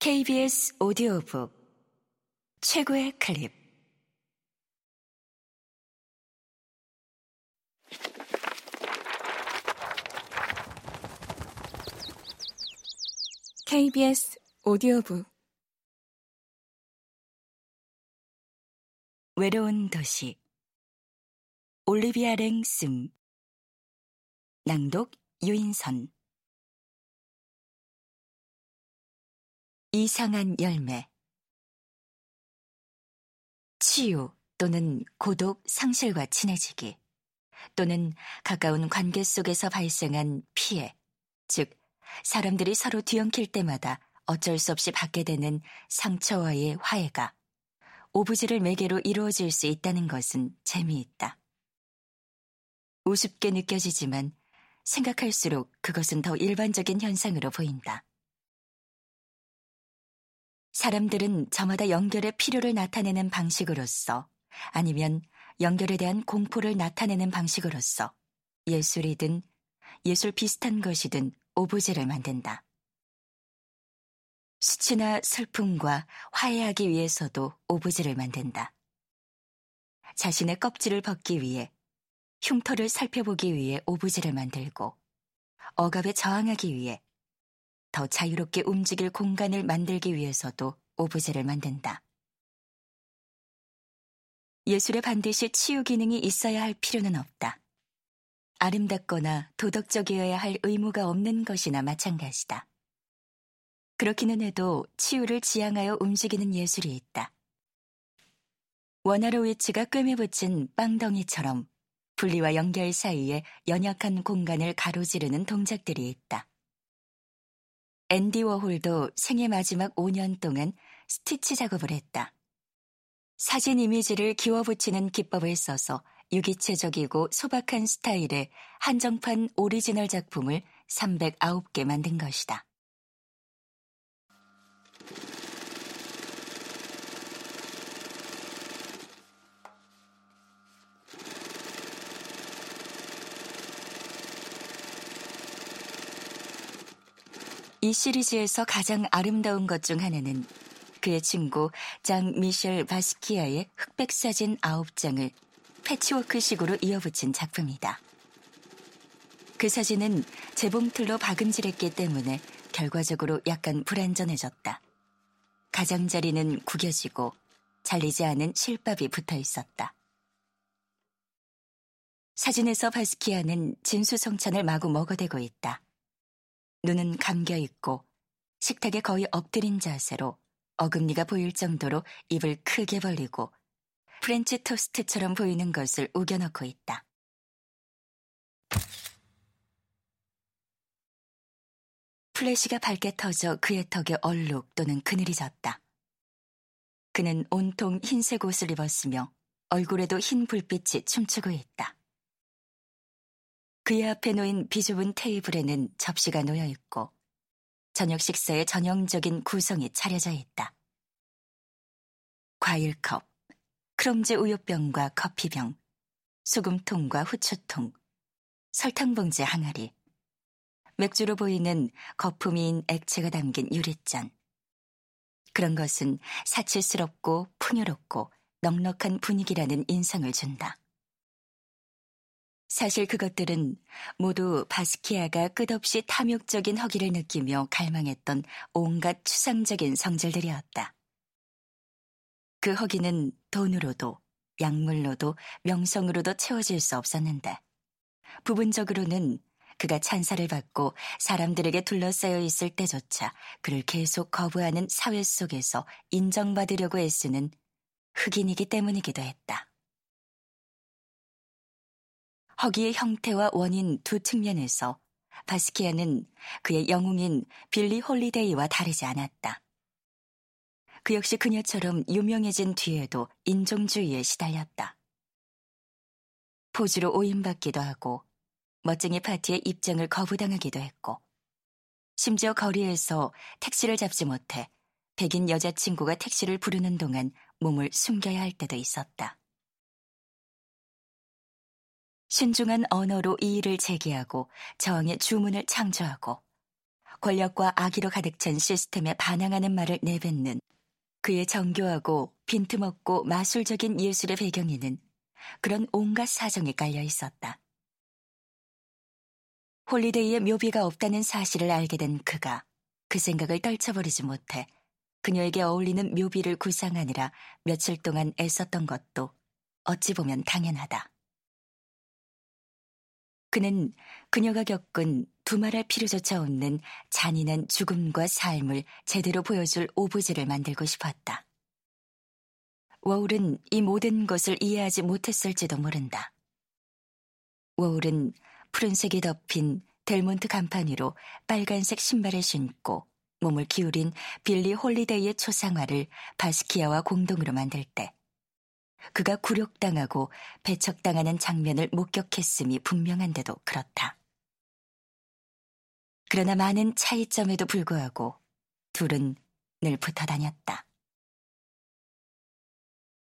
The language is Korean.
KBS 오디오북 최고의 클립. KBS 오디오북. 외로운 도시. 올리비아 랭슨 낭독 유인선 이상한 열매 치유 또는 고독, 상실과 친해지기 또는 가까운 관계 속에서 발생한 피해, 즉 사람들이 서로 뒤엉킬 때마다 어쩔 수 없이 받게 되는 상처와의 화해가 오브제를 매개로 이루어질 수 있다는 것은 재미있다. 우습게 느껴지지만 생각할수록 그것은 더 일반적인 현상으로 보인다. 사람들은 저마다 연결의 필요를 나타내는 방식으로서 아니면 연결에 대한 공포를 나타내는 방식으로서 예술이든 예술 비슷한 것이든 오브제를 만든다. 수치나 슬픔과 화해하기 위해서도 오브제를 만든다. 자신의 껍질을 벗기 위해 흉터를 살펴보기 위해 오브제를 만들고 억압에 저항하기 위해 더 자유롭게 움직일 공간을 만들기 위해서도 오브제를 만든다. 예술에 반드시 치유 기능이 있어야 할 필요는 없다. 아름답거나 도덕적이어야 할 의무가 없는 것이나 마찬가지다. 그렇기는 해도 치유를 지향하여 움직이는 예술이 있다. 워나로위치가 꿰매 붙인 빵덩이처럼 분리와 연결 사이에 연약한 공간을 가로지르는 동작들이 있다. 앤디 워홀도 생애 마지막 5년 동안 스티치 작업을 했다. 사진 이미지를 기워붙이는 기법을 써서 유기체적이고 소박한 스타일의 한정판 오리지널 작품을 309개 만든 것이다. 이 시리즈에서 가장 아름다운 것 중 하나는 그의 친구 장 미셸 바스키아의 흑백 사진 9장을 패치워크식으로 이어붙인 작품이다. 그 사진은 재봉틀로 박음질했기 때문에 결과적으로 약간 불안전해졌다. 가장자리는 구겨지고 잘리지 않은 실밥이 붙어 있었다. 사진에서 바스키아는 진수성찬을 마구 먹어대고 있다. 눈은 감겨 있고 식탁에 거의 엎드린 자세로 어금니가 보일 정도로 입을 크게 벌리고 프렌치 토스트처럼 보이는 것을 우겨넣고 있다. 플래시가 밝게 터져 그의 턱에 얼룩 또는 그늘이 졌다. 그는 온통 흰색 옷을 입었으며 얼굴에도 흰 불빛이 춤추고 있다. 그의 앞에 놓인 비좁은 테이블에는 접시가 놓여 있고 저녁 식사의 전형적인 구성이 차려져 있다. 과일컵, 크롬제 우유병과 커피병, 소금통과 후추통, 설탕봉지 항아리, 맥주로 보이는 거품인 액체가 담긴 유리잔. 그런 것은 사치스럽고 풍요롭고 넉넉한 분위기라는 인상을 준다. 사실 그것들은 모두 바스키아가 끝없이 탐욕적인 허기를 느끼며 갈망했던 온갖 추상적인 성질들이었다. 그 허기는 돈으로도 약물로도 명성으로도 채워질 수 없었는데 부분적으로는 그가 찬사를 받고 사람들에게 둘러싸여 있을 때조차 그를 계속 거부하는 사회 속에서 인정받으려고 애쓰는 흑인이기 때문이기도 했다. 허기의 형태와 원인 두 측면에서 바스키아는 그의 영웅인 빌리 홀리데이와 다르지 않았다. 그 역시 그녀처럼 유명해진 뒤에도 인종주의에 시달렸다. 포주로 오인받기도 하고 멋쟁이 파티에 입장을 거부당하기도 했고 심지어 거리에서 택시를 잡지 못해 백인 여자친구가 택시를 부르는 동안 몸을 숨겨야 할 때도 있었다. 신중한 언어로 이의를 제기하고 저항의 주문을 창조하고 권력과 악의로 가득 찬 시스템에 반항하는 말을 내뱉는 그의 정교하고 빈틈없고 마술적인 예술의 배경에는 그런 온갖 사정이 깔려 있었다. 홀리데이의 묘비가 없다는 사실을 알게 된 그가 그 생각을 떨쳐버리지 못해 그녀에게 어울리는 묘비를 구상하느라 며칠 동안 애썼던 것도 어찌 보면 당연하다. 그는 그녀가 겪은 두말할 필요조차 없는 잔인한 죽음과 삶을 제대로 보여줄 오브제를 만들고 싶었다. 워홀은 이 모든 것을 이해하지 못했을지도 모른다. 워홀은 푸른색이 덮인 델몬트 간판 위로 빨간색 신발을 신고 몸을 기울인 빌리 홀리데이의 초상화를 바스키아와 공동으로 만들 때 그가 굴욕당하고 배척당하는 장면을 목격했음이 분명한데도 그렇다. 그러나 많은 차이점에도 불구하고 둘은 늘 붙어 다녔다.